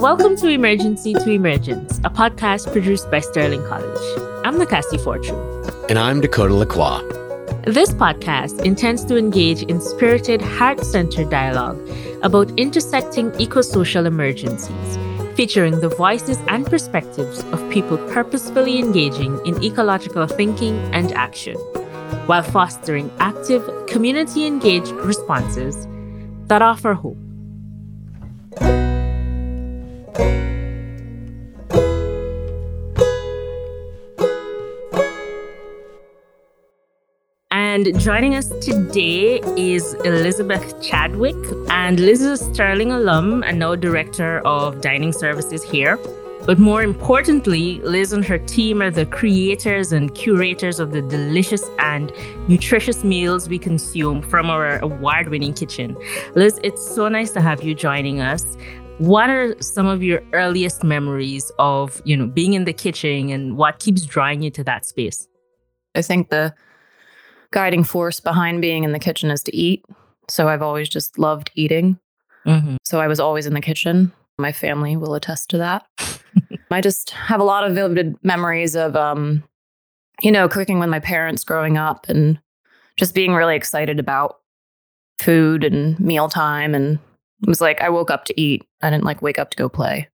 Welcome to Emergency to Emergence, a podcast produced by Sterling College. I'm Nakasi Fortune. And I'm Dakota Lacroix. This podcast intends to engage in spirited, heart centered dialogue about intersecting eco-social emergencies, featuring the voices and perspectives of people purposefully engaging in ecological thinking and action, while fostering active, community engaged responses that offer hope. And joining us today is Elizabeth Chadwick. And Liz is a Sterling alum and now director of dining services here. But more importantly, Liz and her team are the creators and curators of the delicious and nutritious meals we consume from our award winning kitchen. Liz, it's so nice to have you joining us. What are some of your earliest memories of, you know, being in the kitchen and what keeps drawing you to that space? I think the guiding force behind being in the kitchen is to eat. So I've always just loved eating. Mm-hmm. So I was always in the kitchen. My family will attest to that. I just have a lot of vivid memories of, um, you know, cooking with my parents growing up and just being really excited about food and mealtime. And it was like I woke up to eat. I didn't like wake up to go play.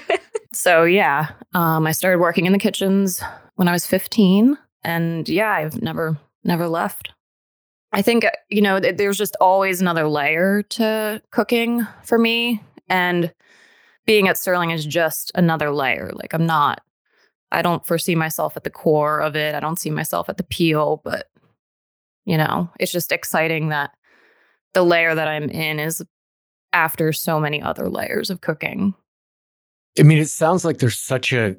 so yeah, um, I started working in the kitchens when I was 15. And yeah, I've never never left. I think, uh, you know, there's just always another layer to cooking for me. And being at Sterling is just another layer. Like, I'm not, I don't foresee myself at the core of it. I don't see myself at the peel, but, you know, it's just exciting that the layer that I'm in is after so many other layers of cooking. I mean, it sounds like there's such a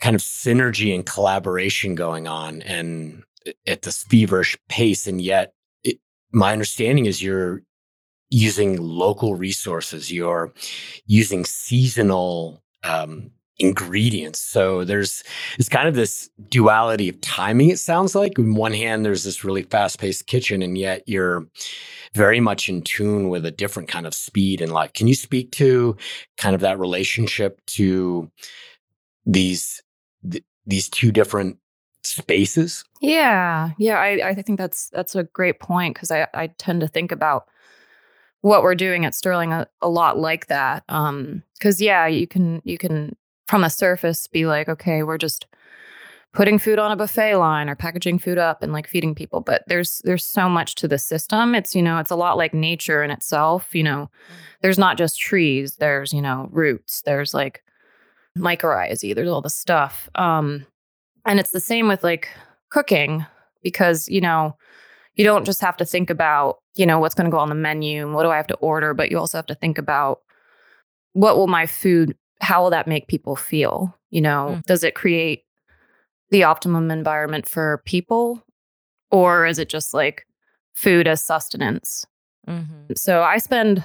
kind of synergy and collaboration going on. And at this feverish pace. And yet, it, my understanding is you're using local resources, you're using seasonal um, ingredients. So there's it's kind of this duality of timing. It sounds like on one hand, there's this really fast paced kitchen, and yet you're very much in tune with a different kind of speed in life. Can you speak to kind of that relationship to these th- these two different spaces? Yeah. Yeah. I, I think that's that's a great point because I, I tend to think about what we're doing at Sterling a, a lot like that. Um, because yeah, you can you can from the surface be like, okay, we're just putting food on a buffet line or packaging food up and like feeding people. But there's there's so much to the system. It's you know it's a lot like nature in itself you know. Mm. there's not just trees there's you know roots there's like mycorrhizae there's all the stuff um and it's the same with like cooking because, you know, you don't just have to think about, you know, what's going to go on the menu and what do I have to order, but you also have to think about what will my food, how will that make people feel? You know, mm. does it create the optimum environment for people or is it just like food as sustenance? Mm-hmm. So I spend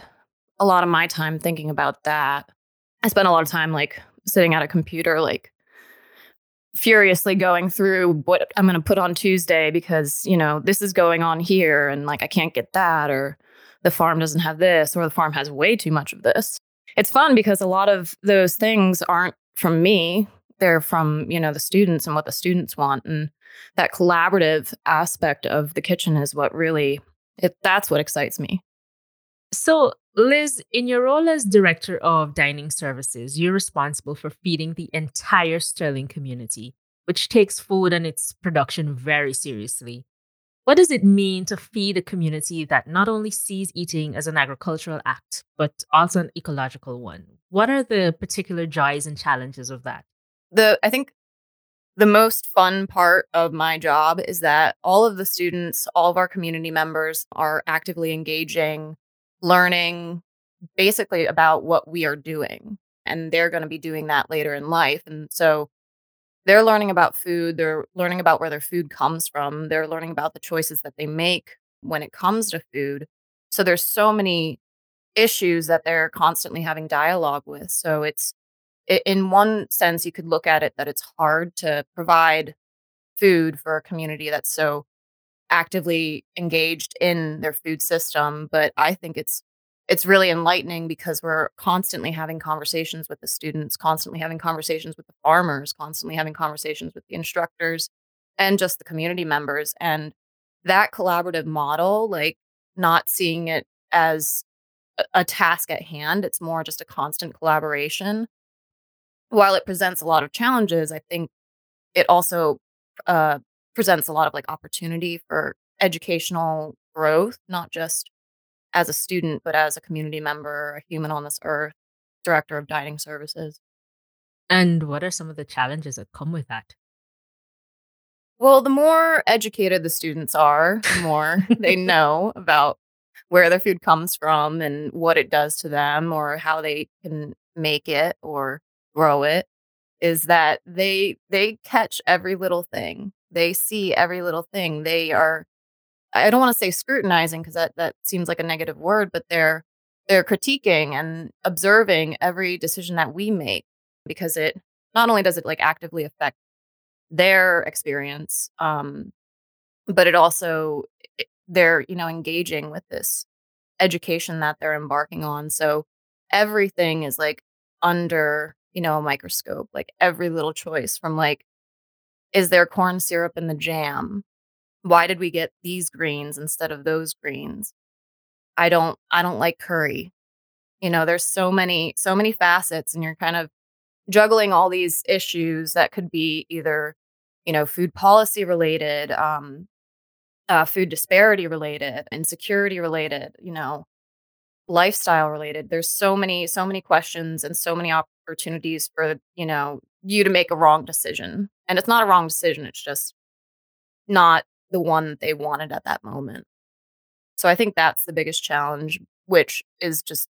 a lot of my time thinking about that. I spend a lot of time like sitting at a computer, like furiously going through what I'm going to put on Tuesday because, you know, this is going on here and like I can't get that or the farm doesn't have this or the farm has way too much of this. It's fun because a lot of those things aren't from me. They're from, you know, the students and what the students want and that collaborative aspect of the kitchen is what really it that's what excites me. So, Liz, in your role as director of dining services, you're responsible for feeding the entire Sterling community, which takes food and its production very seriously. What does it mean to feed a community that not only sees eating as an agricultural act, but also an ecological one? What are the particular joys and challenges of that? The I think the most fun part of my job is that all of the students, all of our community members are actively engaging learning basically about what we are doing. And they're going to be doing that later in life. And so they're learning about food, they're learning about where their food comes from, they're learning about the choices that they make when it comes to food. So there's so many issues that they're constantly having dialogue with. So it's in one sense you could look at it that it's hard to provide food for a community that's so actively engaged in their food system, but I think it's it's really enlightening because we're constantly having conversations with the students, constantly having conversations with the farmers, constantly having conversations with the instructors and just the community members. And that collaborative model, like not seeing it as a task at hand, it's more just a constant collaboration. While it presents a lot of challenges, I think it also uh, presents a lot of like opportunity for educational growth, not just as a student, but as a community member, a human on this earth, director of dining services. And what are some of the challenges that come with that? Well, the more educated the students are, the more they know about where their food comes from and what it does to them or how they can make it or grow it is that they they catch every little thing. They see every little thing. They are I don't want to say scrutinizing because that that seems like a negative word, but they're they're critiquing and observing every decision that we make because it not only does it like actively affect their experience, um, but it also they're you know engaging with this education that they're embarking on. So everything is like under you know a microscope, like every little choice from like is there corn syrup in the jam why did we get these greens instead of those greens? I don't I don't like curry. You know, there's so many so many facets and you're kind of juggling all these issues that could be either, you know, food policy related, um uh, food disparity related, insecurity related, you know, lifestyle related. There's so many so many questions and so many opportunities for, you know, you to make a wrong decision. And it's not a wrong decision, it's just not the one that they wanted at that moment. So I think that's the biggest challenge, which is just,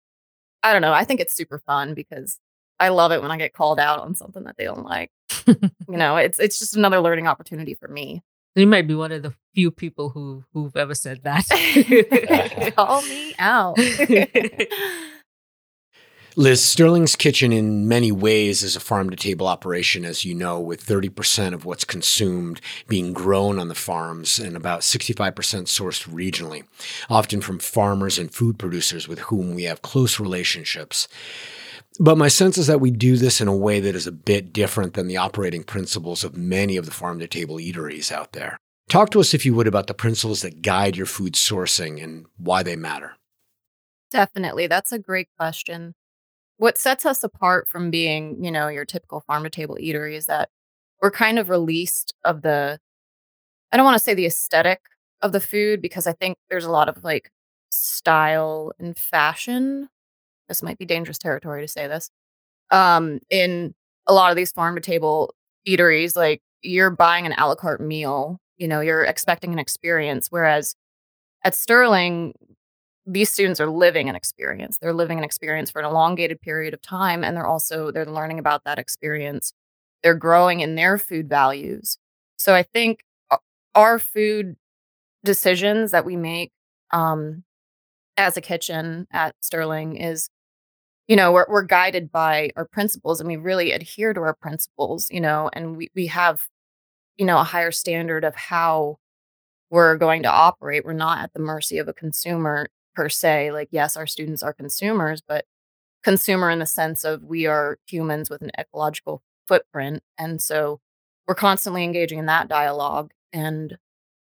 I don't know. I think it's super fun because I love it when I get called out on something that they don't like. you know, it's it's just another learning opportunity for me. You might be one of the few people who who've ever said that. Call me out. Liz, Sterling's Kitchen, in many ways, is a farm to table operation, as you know, with 30% of what's consumed being grown on the farms and about 65% sourced regionally, often from farmers and food producers with whom we have close relationships. But my sense is that we do this in a way that is a bit different than the operating principles of many of the farm to table eateries out there. Talk to us, if you would, about the principles that guide your food sourcing and why they matter. Definitely. That's a great question what sets us apart from being, you know, your typical farm to table eatery is that we're kind of released of the I don't want to say the aesthetic of the food because I think there's a lot of like style and fashion. This might be dangerous territory to say this. Um, in a lot of these farm to table eateries, like you're buying an a la carte meal, you know, you're expecting an experience. Whereas at Sterling, these students are living an experience. They're living an experience for an elongated period of time and they're also they're learning about that experience. They're growing in their food values. So I think our food decisions that we make um, as a kitchen at Sterling is you know we're, we're guided by our principles and we really adhere to our principles you know and we, we have you know a higher standard of how we're going to operate we're not at the mercy of a consumer per se. Like, yes, our students are consumers, but consumer in the sense of we are humans with an ecological footprint. And so we're constantly engaging in that dialogue. And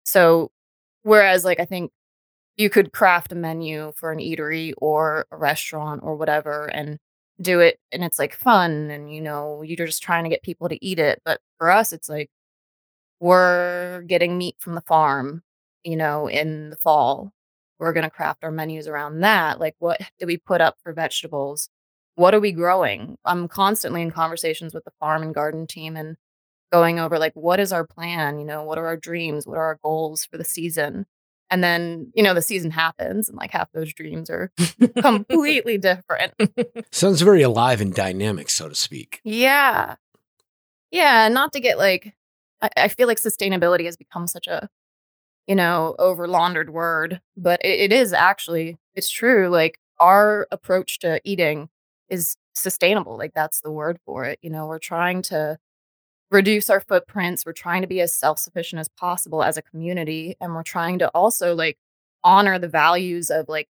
so, whereas, like, I think you could craft a menu for an eatery or a restaurant or whatever and do it and it's like fun and you know you're just trying to get people to eat it but for us it's like we're getting meat from the farm you know in the fall we're going to craft our menus around that. Like, what do we put up for vegetables? What are we growing? I'm constantly in conversations with the farm and garden team and going over, like, what is our plan? You know, what are our dreams? What are our goals for the season? And then, you know, the season happens and like half those dreams are completely different. Sounds very alive and dynamic, so to speak. Yeah. Yeah. Not to get like, I, I feel like sustainability has become such a you know, over laundered word, but it, it is actually, it's true. Like our approach to eating is sustainable. Like that's the word for it. You know, we're trying to reduce our footprints. We're trying to be as self sufficient as possible as a community. And we're trying to also like honor the values of like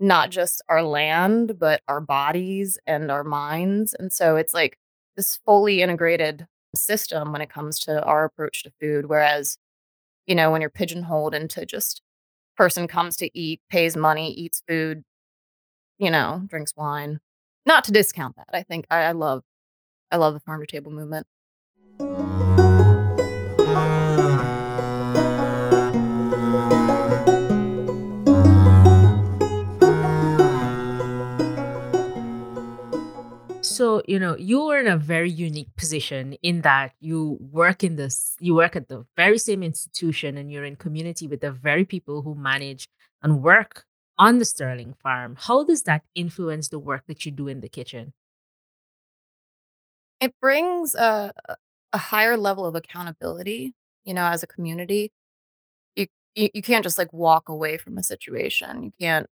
not just our land, but our bodies and our minds. And so it's like this fully integrated system when it comes to our approach to food. Whereas, you know, when you're pigeonholed into just person comes to eat, pays money, eats food, you know, drinks wine. Not to discount that. I think I, I love I love the farm to table movement. So, you know, you are in a very unique position in that you work in this, you work at the very same institution and you're in community with the very people who manage and work on the Sterling farm. How does that influence the work that you do in the kitchen? It brings a, a higher level of accountability, you know, as a community. You, you you can't just like walk away from a situation. You can't,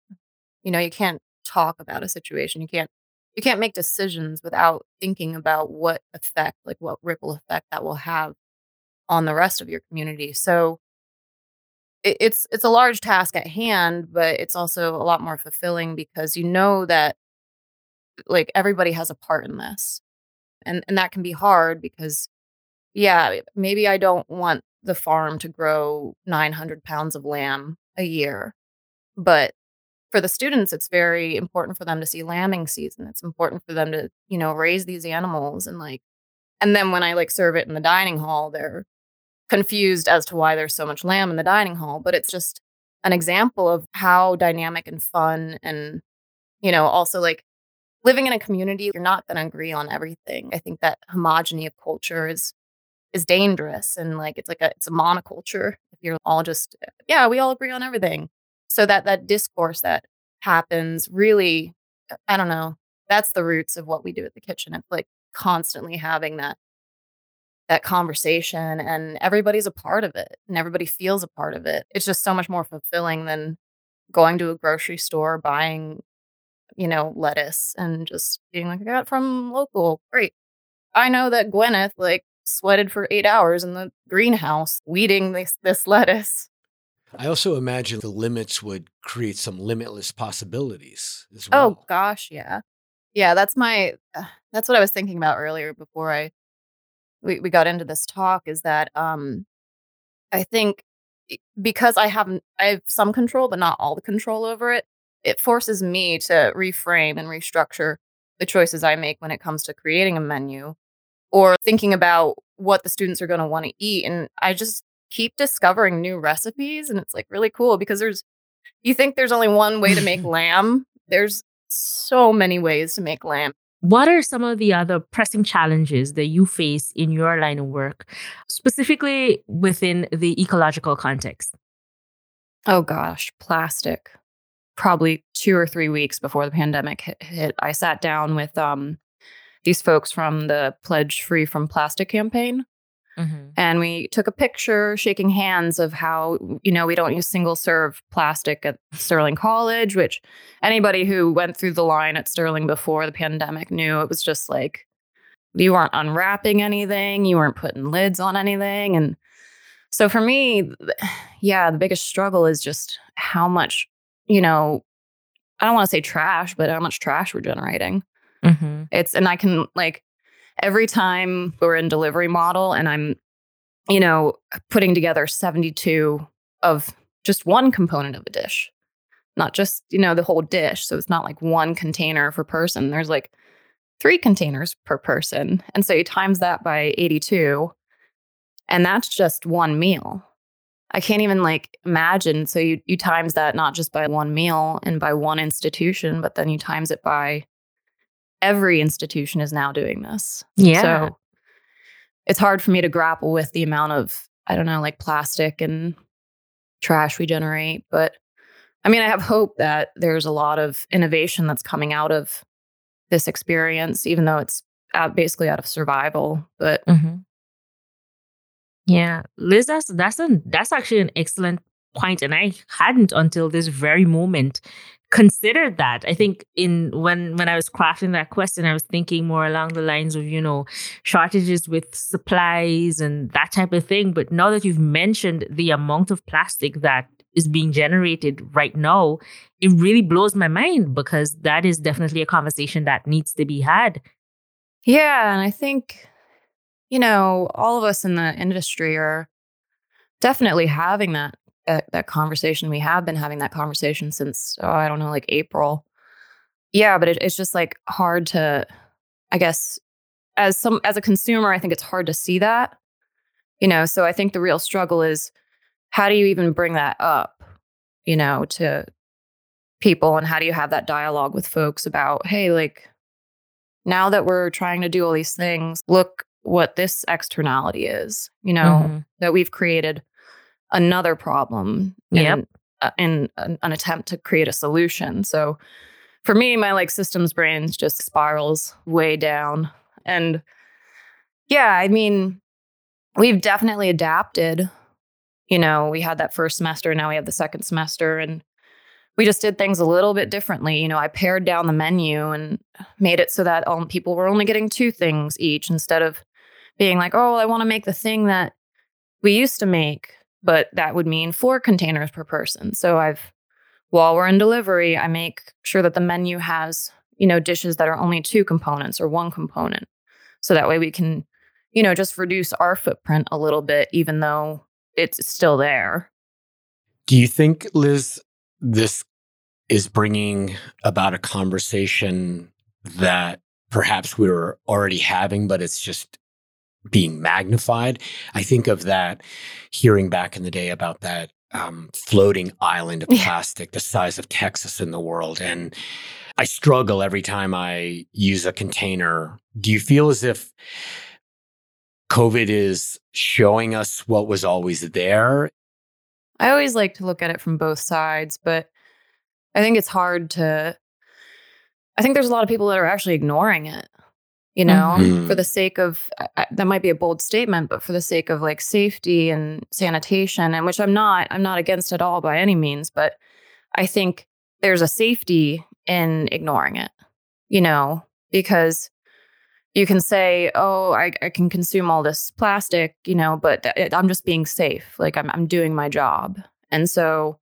you know, you can't talk about a situation. You can't you can't make decisions without thinking about what effect, like what ripple effect that will have on the rest of your community. So it, it's it's a large task at hand, but it's also a lot more fulfilling because you know that like everybody has a part in this. And and that can be hard because yeah, maybe I don't want the farm to grow 900 pounds of lamb a year, but for the students, it's very important for them to see lambing season. It's important for them to, you know, raise these animals and like, and then when I like serve it in the dining hall, they're confused as to why there's so much lamb in the dining hall. But it's just an example of how dynamic and fun and, you know, also like living in a community, you're not going to agree on everything. I think that homogeny of culture is is dangerous and like it's like a it's a monoculture if you're all just yeah we all agree on everything so that that discourse that happens really uh, i don't know that's the roots of what we do at the kitchen it's like constantly having that that conversation and everybody's a part of it and everybody feels a part of it. It's just so much more fulfilling than going to a grocery store buying you know lettuce and just being like i got it from local. Great. I know that gwyneth like sweated for eight hours in the greenhouse weeding this this lettuce I also imagine the limits would create some limitless possibilities as Oh gosh, yeah. Yeah, that's my uh, that's what I was thinking about earlier before I we, we got into this talk is that um I think because I haven't I have some control but not all the control over it, it forces me to reframe and restructure the choices I make when it comes to creating a menu or thinking about what the students are going to want to eat and I just keep discovering new recipes and it's like really cool because there's you think there's only one way to make lamb there's so many ways to make lamb What are some of the other pressing challenges that you face in your line of work, specifically within the ecological context? oh gosh plastic probably two or three weeks before the pandemic hit, hit i sat down with um these folks from the pledge free from plastic campaign Mm-hmm. and we took a picture shaking hands of how you know we don't use single serve plastic at sterling college which anybody who went through the line at sterling before the pandemic knew it was just like you weren't unwrapping anything you weren't putting lids on anything and so for me yeah the biggest struggle is just how much you know i don't want to say trash but how much trash we're generating Mm-hmm. it's and I can like every time we're in delivery model and I'm, you know, putting together 72 of just one component of a dish, not just, you know, the whole dish. So it's not like one container per person. There's like three containers per person. And so you times that by 82, and that's just one meal. I can't even like imagine. So you you times that not just by one meal and by one institution, but then you times it by every institution is now doing this. Yeah. So it's hard for me to grapple with the amount of, I don't know, like plastic and trash we generate. But I mean, I have hope that there's a lot of innovation that's coming out of this experience, even though it's out, basically out of survival. But Mm-hmm. Yeah, Liz, that's that's a that's actually an excellent point, and I hadn't until this very moment considered that. I think in when when I was crafting that question, I was thinking more along the lines of you know shortages with supplies and that type of thing. But now that you've mentioned the amount of plastic that is being generated right now, it really blows my mind because that is definitely a conversation that needs to be had. Yeah. And I think, you know, all of us in the industry are definitely having that that, that conversation. We have been having that conversation since, oh, I don't know, like April. Yeah, but it, it's just like hard to, I guess, as some as a consumer, I think it's hard to see that. You know, so I think the real struggle is how do you even bring that up, you know, to people and how do you have that dialogue with folks about, hey, like now that we're trying to do all these things, look what this externality is, you know, mm-hmm. that we've created another problem yep. in, uh, in an, an attempt to create a solution. So for me, my like systems brains just spirals way down. And yeah, I mean, we've definitely adapted. You know, we had that first semester, now we have the second semester, and we just did things a little bit differently. You know, I pared down the menu and made it so that um, people were only getting two things each instead of being like, oh, I want to make the thing that we used to make, but that would mean four containers per person. So I've, while we're in delivery, I make sure that the menu has, you know, dishes that are only two components or one component. So that way we can, you know, just reduce our footprint a little bit, even though it's still there. Do you think, Liz, this is bringing about a conversation that perhaps we were already having, but it's just being magnified? I think of that hearing back in the day about that um, floating island of plastic the size of Texas in the world. And I struggle every time I use a container. Do you feel as if COVID is showing us what was always there? I always like to look at it from both sides, but I think it's hard to. I think there's a lot of people that are actually ignoring it, you know, mm-hmm. for the sake of that might be a bold statement, but for the sake of like safety and sanitation, and which I'm not, I'm not against at all by any means, but I think there's a safety in ignoring it, you know, because you can say, "Oh, I, I can consume all this plastic," you know, but th- I'm just being safe. Like I'm I'm doing my job. And so,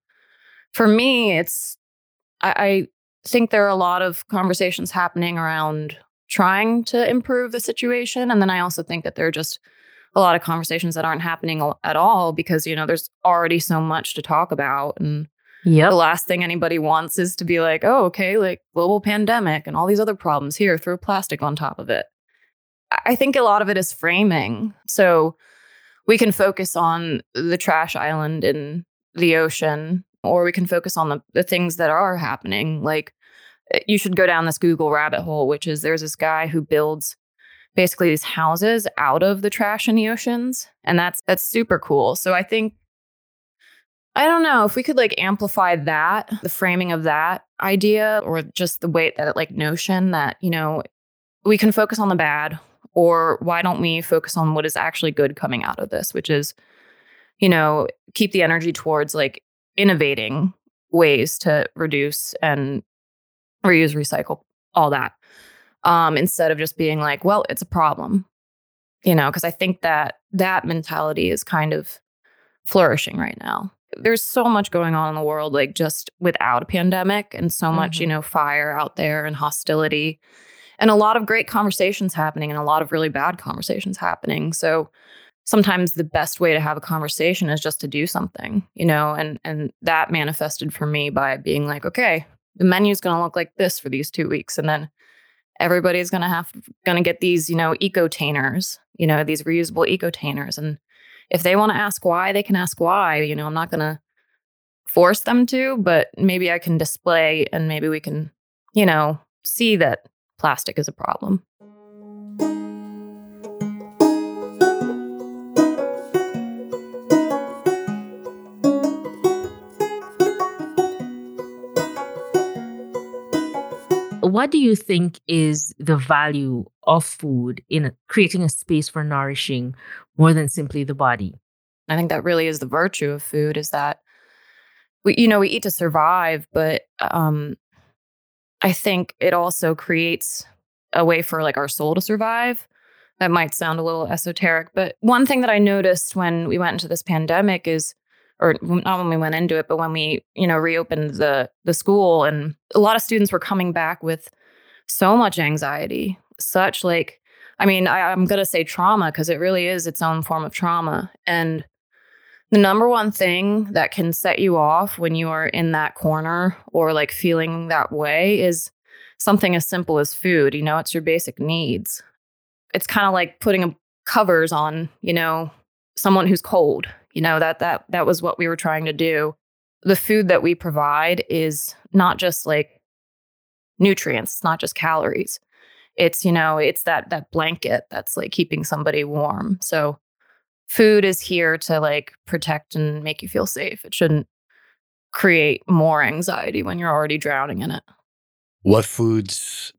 for me, it's I, I think there are a lot of conversations happening around trying to improve the situation, and then I also think that there are just a lot of conversations that aren't happening at all because you know there's already so much to talk about and Yep. The last thing anybody wants is to be like, oh, okay, like global pandemic and all these other problems here, throw plastic on top of it. I think a lot of it is framing. So we can focus on the trash island in the ocean, or we can focus on the, the things that are happening. Like Eh, you should go down this Google rabbit hole, which is there's this guy who builds basically these houses out of the trash in the oceans. And that's that's super cool. So I think I don't know if we could like amplify that, the framing of that idea, or just the way that like notion that, you know, we can focus on the bad or why don't we focus on what is actually good coming out of this, which is, you know, keep the energy towards like innovating ways to reduce and reuse, recycle, all that. Um, instead of just being like, well, it's a problem, you know, because I think that that mentality is kind of flourishing right now. There's so much going on in the world, like just without a pandemic, and so mm-hmm. much, you mm-hmm. know, fire out there and hostility and a lot of great conversations happening and a lot of really bad conversations happening. So sometimes the best way to have a conversation is just to do something, you know, and and that manifested for me by being like, okay, the menu's going to look like this for these 2 weeks and then everybody's going to have going to get these, you know, ecotainers, you know, these reusable ecotainers and if they want to ask why, they can ask why, you know, I'm not going to force them to, but maybe I can display and maybe we can, you know, see that plastic is a problem. What do you think is the value of food in creating a space for nourishing more than simply the body? I think that really is the virtue of food is that we you know we eat to survive but um I think it also creates a way for like our soul to survive. That might sound a little esoteric, but one thing that I noticed when we went into this pandemic is or not when we went into it, but when we, you know, reopened the the school and a lot of students were coming back with so much anxiety, such like I mean, I, I'm gonna say trauma because it really is its own form of trauma. And the number one thing that can set you off when you are in that corner or like feeling that way is something as simple as food. You know, it's your basic needs. It's kind of like putting covers on, you know, someone who's cold you know that that that was what we were trying to do. The food that we provide is not just like nutrients it's not just calories. It's you know it's that that blanket that's like keeping somebody warm. So food is here to like protect and make you feel safe. It shouldn't create more anxiety when you're already drowning in it. What foods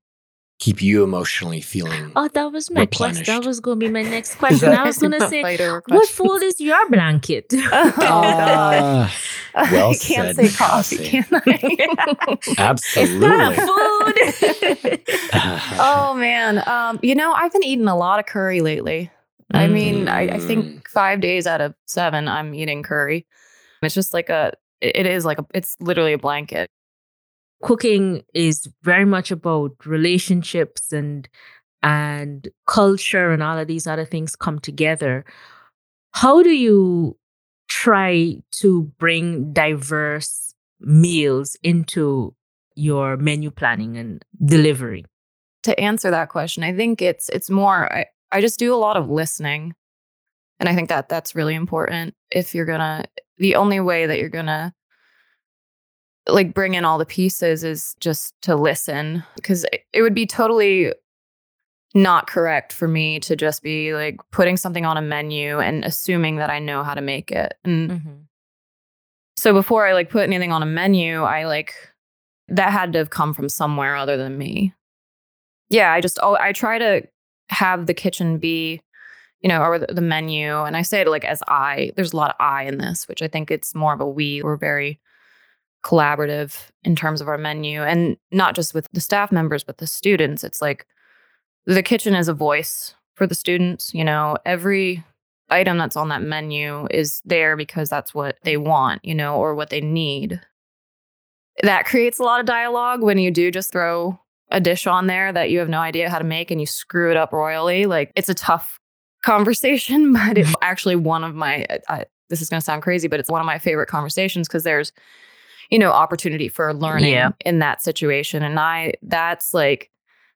keep you emotionally feeling. Oh, that was my question. That was going to be my next question. I was going to say, what food is your blanket? uh, well I can't said, say coffee, can I? Absolutely. food. oh man, um, you know I've been eating a lot of curry lately. Mm. I mean, I, I think mm. five days out of seven I'm eating curry. It's just like a, it is like a, it's literally a blanket cooking is very much about relationships and and culture and all of these other things come together. How do you try to bring diverse meals into your menu planning and delivery? To answer that question i think it's it's more i, I just do a lot of listening and i think that that's really important if you're gonna the only way that you're gonna like bring in all the pieces is just to listen because it would be totally not correct for me to just be like putting something on a menu and assuming that I know how to make it. And mm-hmm. so before I like put anything on a menu, I like that had to have come from somewhere other than me. Yeah, I just oh I try to have the kitchen be you know, or the, the menu. And I say it like as I, there's a lot of I in this, which I think it's more of a we. We're very collaborative in terms of our menu and not just with the staff members but the students. It's like the kitchen is a voice for the students you know? Every item that's on that menu is there because that's what they want you know or what they need. That creates a lot of dialogue when you do just throw a dish on there that you have no idea how to make and you screw it up royally. Like it's a tough conversation but it's mm-hmm. actually one of my I, this is going to sound crazy but it's one of my favorite conversations because there's you know, opportunity for learning yeah. in that situation. And I, that's like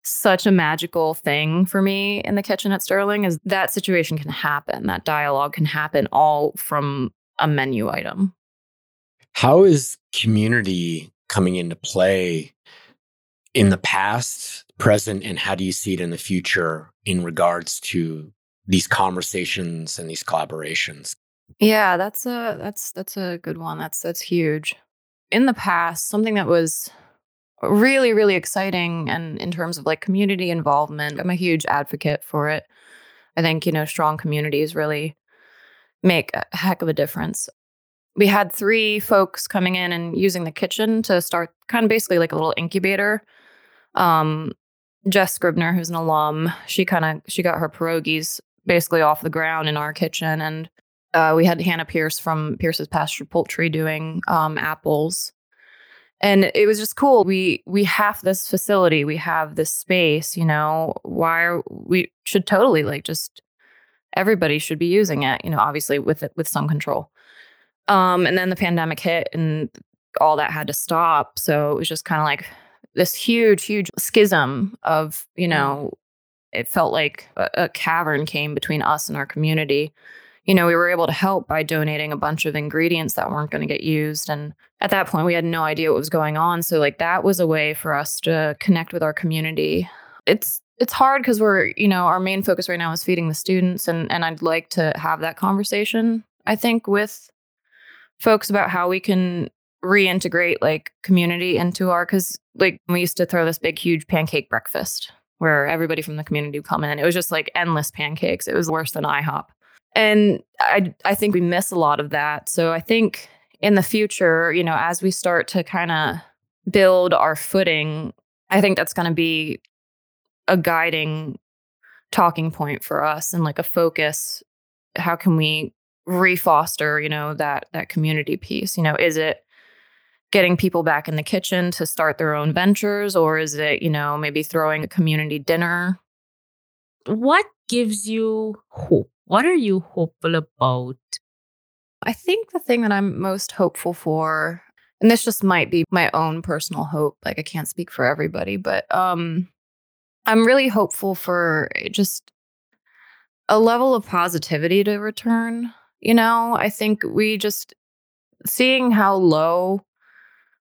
such a magical thing for me in the kitchen at Sterling is that situation can happen. That dialogue can happen all from a menu item. How is community coming into play in the past, present, and how do you see it in the future in regards to these conversations and these collaborations? Yeah, that's a that's that's a good one. That's that's huge in the past, something that was really, really exciting and in terms of like community involvement, I'm a huge advocate for it. I think, you know, strong communities really make a heck of a difference. We had three folks coming in and using the kitchen to start kind of basically like a little incubator. Um, Jess Scribner, who's an alum, she kind of she got her pierogies basically off the ground in our kitchen and uh, we had Hannah Pierce from Pierce's Pasture Poultry doing um, apples, and it was just cool. We we have this facility, we have this space. You know, why are, we should totally like just everybody should be using it. You know, obviously with it with some control. Um, and then the pandemic hit, and all that had to stop. So it was just kind of like this huge, huge schism of you mm. know. It felt like a, a cavern came between us and our community you know, we were able to help by donating a bunch of ingredients that weren't going to get used. And at that point, we had no idea what was going on. So, like, that was a way for us to connect with our community. It's it's hard because we're, you know, our main focus right now is feeding the students, and and I'd like to have that conversation. I think with folks about how we can reintegrate like community into our because like we used to throw this big huge pancake breakfast where everybody from the community would come in. It was just like endless pancakes. It was worse than IHOP. And I I think we miss a lot of that. So I think in the future, you know, as we start to kind of build our footing, I think that's going to be a guiding talking point for us and like a focus. How can we refoster, you know, that that community piece? You know, is it getting people back in the kitchen to start their own ventures or is it, you know, maybe throwing a community dinner? What gives you hope? What are you hopeful about? I think the thing that I'm most hopeful for and this just might be my own personal hope, like I can't speak for everybody, but um I'm really hopeful for just a level of positivity to return. You know, I think we just seeing how low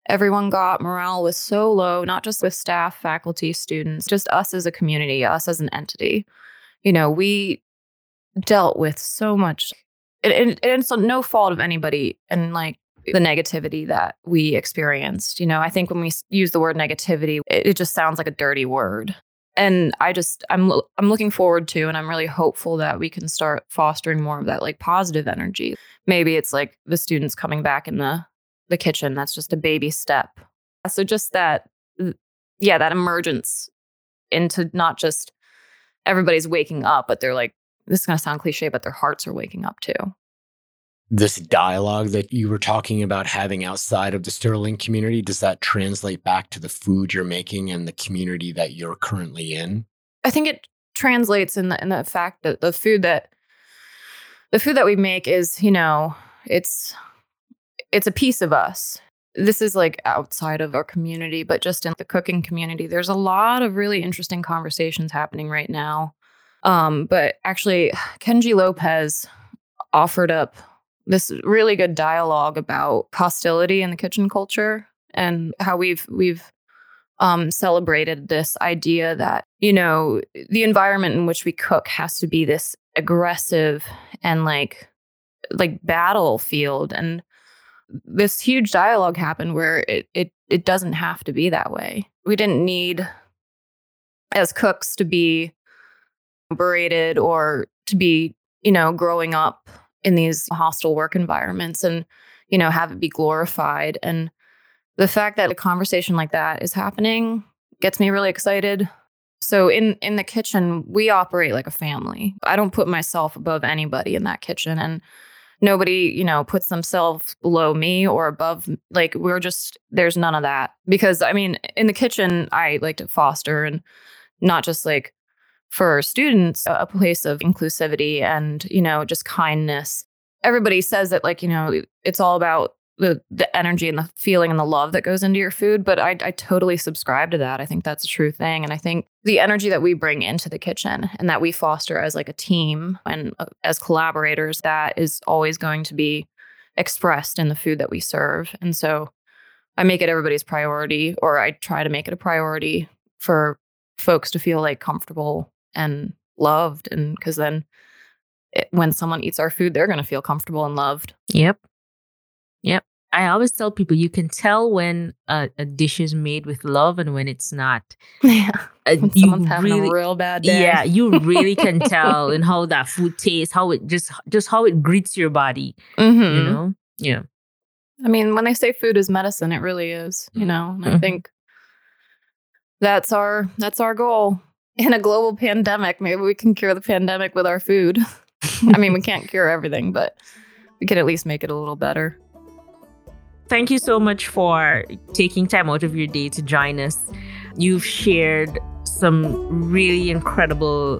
everyone got, morale was so low, not just with staff, faculty, students, just us as a community, us as an entity. You know, we dealt with so much, and, and, and it's no fault of anybody. And like, the negativity that we experienced. You know, I think when we use the word negativity, it, it just sounds like a dirty word. And I just I'm I'm looking forward to and I'm really hopeful that we can start fostering more of that like positive energy. Maybe it's like the students coming back in the the kitchen. That's just a baby step. So just that yeah, that emergence into not just everybody's waking up, but they're like this is going to sound cliche, but their hearts are waking up too this dialogue that you were talking about having outside of the Sterling community, does that translate back to the food you're making and the community that you're currently in? I think it translates in the in the fact that the food that the food that we make is, you know, it's it's a piece of us. This is like outside of our community, but just in the cooking community, there's a lot of really interesting conversations happening right now. Um, but actually, Kenji Lopez offered up this really good dialogue about hostility in the kitchen culture and how we've we've um, celebrated this idea that you know the environment in which we cook has to be this aggressive and like like battlefield and this huge dialogue happened where it it it doesn't have to be that way. We didn't need as cooks to be berated or to be, you know, growing up in these hostile work environments and you know have it be glorified. And the fact that a conversation like that is happening gets me really excited. So in in the kitchen we operate like a family. I don't put myself above anybody in that kitchen. And nobody you know puts themselves below me or above like we're just there's none of that. Because i mean in the kitchen i like to foster and not just like for students a place of inclusivity and you know just kindness. Everybody says that like you know it's all about the the energy and the feeling and the love that goes into your food but I, I totally subscribe to that. I think that's a true thing. And i think the energy that we bring into the kitchen and that we foster as like a team and uh, as collaborators that is always going to be expressed in the food that we serve. And so i make it everybody's priority or i try to make it a priority for folks to feel like comfortable and loved. And because then it, when someone eats our food they're going to feel comfortable and loved. Yep yep i always tell people you can tell when a, a dish is made with love and when it's not yeah uh, having really, a real bad day yeah you really can tell in how that food tastes how it just just how it greets your body mm-hmm. you know yeah i mean when they say food is medicine it really is you know mm-hmm. i think that's our that's our goal in a global pandemic, maybe we can cure the pandemic with our food. I mean, we can't cure everything, but we can at least make it a little better. Thank you so much for taking time out of your day to join us. You've shared some really incredible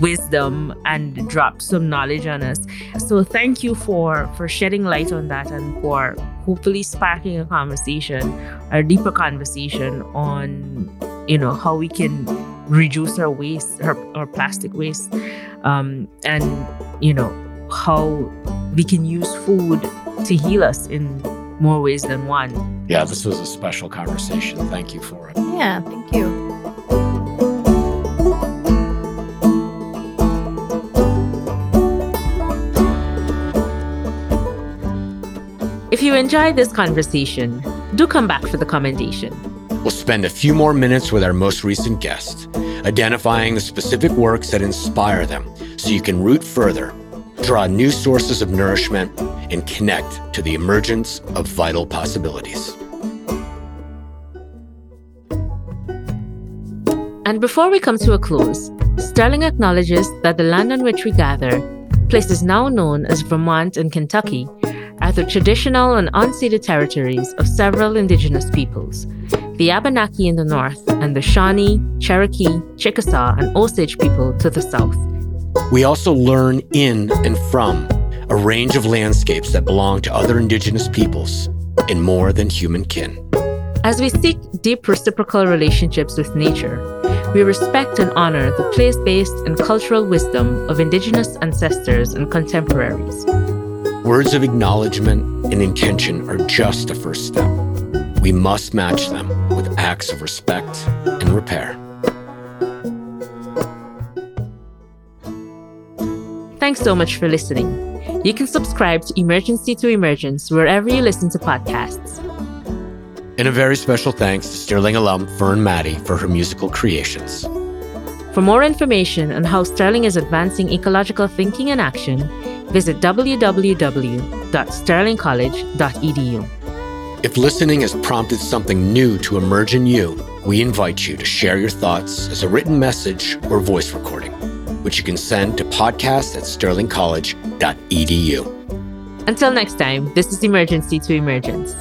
wisdom and dropped some knowledge on us. So thank you for for shedding light on that and for hopefully sparking a conversation, a deeper conversation on you know how we can reduce our waste, our, our plastic waste, um, and you know how we can use food to heal us in more ways than one. Yeah, this was a special conversation. Thank you for it. Yeah, thank you. If you enjoyed this conversation, do come back for the commendation. We'll spend a few more minutes with our most recent guest, identifying the specific works that inspire them so you can root further, draw new sources of nourishment, and connect to the emergence of vital possibilities. And before we come to a close, Sterling acknowledges that the land on which we gather places now known as Vermont and Kentucky, are the traditional and unceded territories of several indigenous peoples the Abenaki in the north, and the Shawnee, Cherokee, Chickasaw, and Osage people to the south. We also learn in and from a range of landscapes that belong to other indigenous peoples and more than human kin. As we seek deep reciprocal relationships with nature, we respect and honor the place based and cultural wisdom of Indigenous ancestors and contemporaries. Words of acknowledgement and intention are just a first step. We must match them with acts of respect and repair. Thanks so much for listening. You can subscribe to Emergency to Emergence wherever you listen to podcasts. And a very special thanks to Sterling alum Fern Maddie for her musical creations. For more information on how Sterling is advancing ecological thinking and action, visit www.sterlingcollege.edu. If listening has prompted something new to emerge in you, we invite you to share your thoughts as a written message or voice recording, which you can send to podcast at sterlingcollege.edu. Until next time, this is Emergency to Emergence.